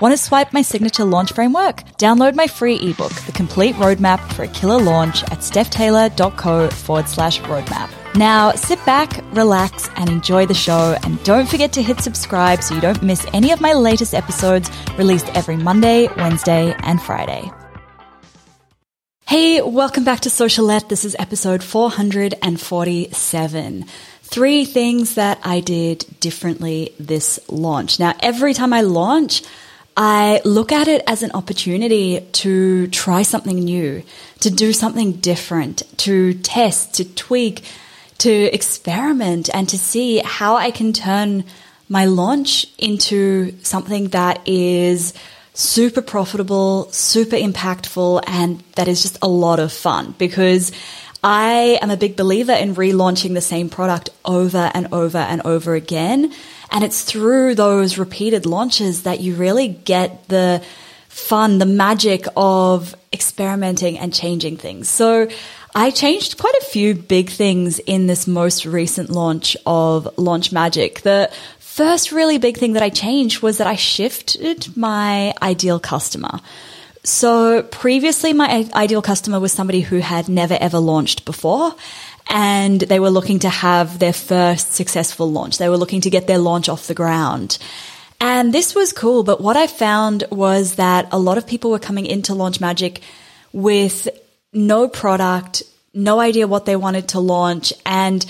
Want to swipe my signature launch framework? Download my free ebook, The Complete Roadmap for a Killer Launch at stephtaylor.co forward slash roadmap. Now sit back, relax, and enjoy the show. And don't forget to hit subscribe so you don't miss any of my latest episodes released every Monday, Wednesday, and Friday. Hey, welcome back to Socialette. This is episode 447. Three things that I did differently this launch. Now, every time I launch, I look at it as an opportunity to try something new, to do something different, to test, to tweak, to experiment and to see how I can turn my launch into something that is super profitable, super impactful, and that is just a lot of fun because I am a big believer in relaunching the same product over and over and over again. And it's through those repeated launches that you really get the fun, the magic of experimenting and changing things. So I changed quite a few big things in this most recent launch of Launch Magic. The first really big thing that I changed was that I shifted my ideal customer. So previously, my ideal customer was somebody who had never ever launched before and they were looking to have their first successful launch. They were looking to get their launch off the ground. And this was cool, but what I found was that a lot of people were coming into Launch Magic with no product, no idea what they wanted to launch. And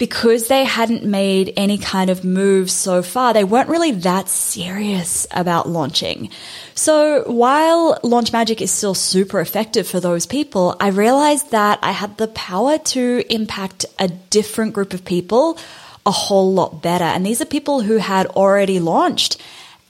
because they hadn't made any kind of moves so far, they weren't really that serious about launching. So while Launch Magic is still super effective for those people, I realized that I had the power to impact a different group of people a whole lot better. And these are people who had already launched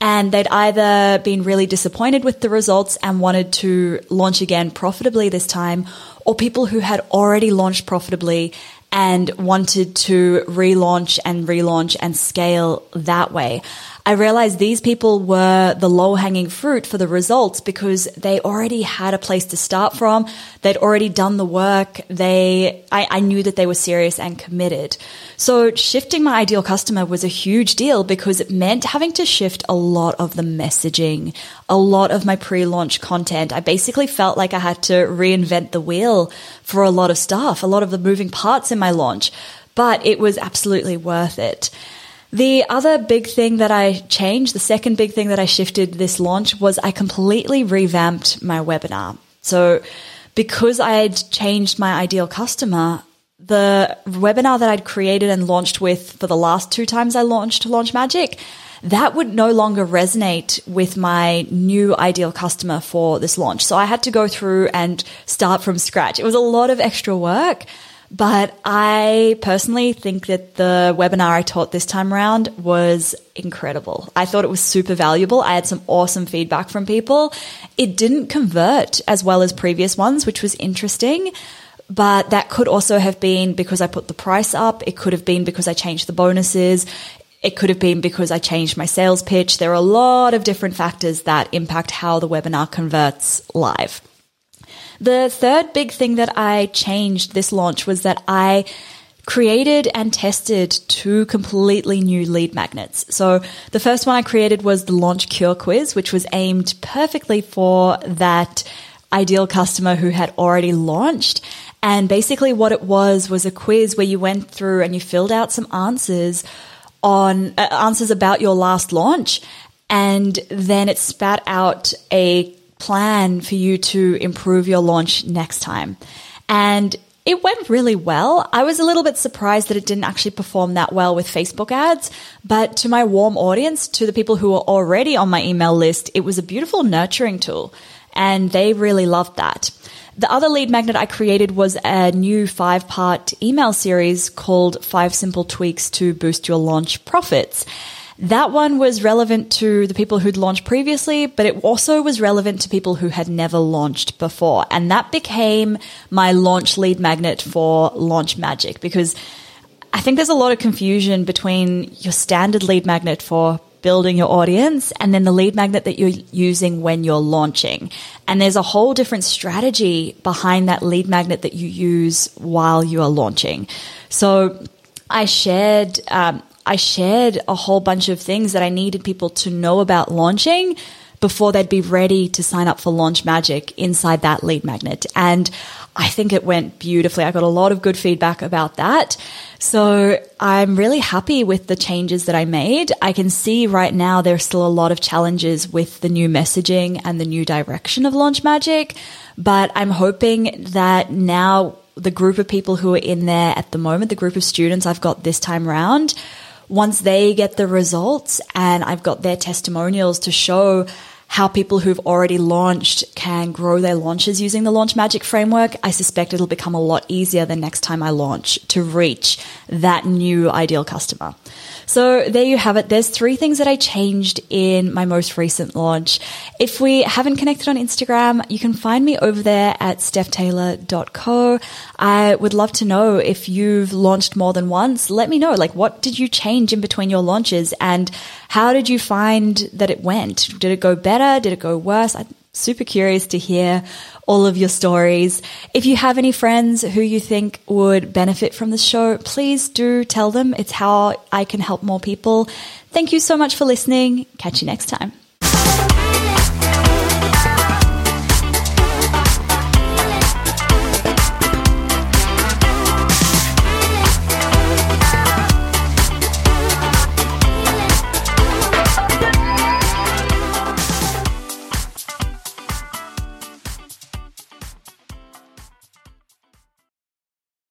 and they'd either been really disappointed with the results and wanted to launch again profitably this time, or people who had already launched profitably and wanted to relaunch and relaunch and scale that way. I realized these people were the low hanging fruit for the results because they already had a place to start from. They'd already done the work. They, I, I, knew that they were serious and committed. So shifting my ideal customer was a huge deal because it meant having to shift a lot of the messaging, a lot of my pre-launch content. I basically felt like I had to reinvent the wheel for a lot of stuff, a lot of the moving parts in my launch, but it was absolutely worth it. The other big thing that I changed, the second big thing that I shifted this launch was I completely revamped my webinar. So because I had changed my ideal customer, the webinar that I'd created and launched with for the last two times I launched Launch Magic, that would no longer resonate with my new ideal customer for this launch. So I had to go through and start from scratch. It was a lot of extra work, but I personally think that the webinar I taught this time around was incredible. I thought it was super valuable. I had some awesome feedback from people. It didn't convert as well as previous ones, which was interesting. But that could also have been because I put the price up. It could have been because I changed the bonuses. It could have been because I changed my sales pitch. There are a lot of different factors that impact how the webinar converts live. The third big thing that I changed this launch was that I created and tested two completely new lead magnets. So the first one I created was the launch cure quiz, which was aimed perfectly for that ideal customer who had already launched. And basically what it was was a quiz where you went through and you filled out some answers on uh, answers about your last launch and then it spat out a plan for you to improve your launch next time. And it went really well. I was a little bit surprised that it didn't actually perform that well with Facebook ads, but to my warm audience, to the people who were already on my email list, it was a beautiful nurturing tool and they really loved that. The other lead magnet I created was a new five part email series called Five Simple Tweaks to Boost Your Launch Profits. That one was relevant to the people who'd launched previously, but it also was relevant to people who had never launched before. And that became my launch lead magnet for Launch Magic because I think there's a lot of confusion between your standard lead magnet for building your audience and then the lead magnet that you're using when you're launching. And there's a whole different strategy behind that lead magnet that you use while you are launching. So I shared, um, I shared a whole bunch of things that I needed people to know about launching before they'd be ready to sign up for Launch Magic inside that lead magnet. And I think it went beautifully. I got a lot of good feedback about that. So I'm really happy with the changes that I made. I can see right now there's still a lot of challenges with the new messaging and the new direction of Launch Magic, but I'm hoping that now the group of people who are in there at the moment, the group of students I've got this time round, once they get the results and I've got their testimonials to show how people who've already launched can grow their launches using the Launch Magic framework, I suspect it'll become a lot easier the next time I launch to reach that new ideal customer. So there you have it. There's three things that I changed in my most recent launch. If we haven't connected on Instagram, you can find me over there at stephtaylor.co. I would love to know if you've launched more than once. Let me know, like, what did you change in between your launches and how did you find that it went? Did it go better? Did it go worse? I'm super curious to hear all of your stories. If you have any friends who you think would benefit from the show, please do tell them. It's how I can help more people. Thank you so much for listening. Catch you next time.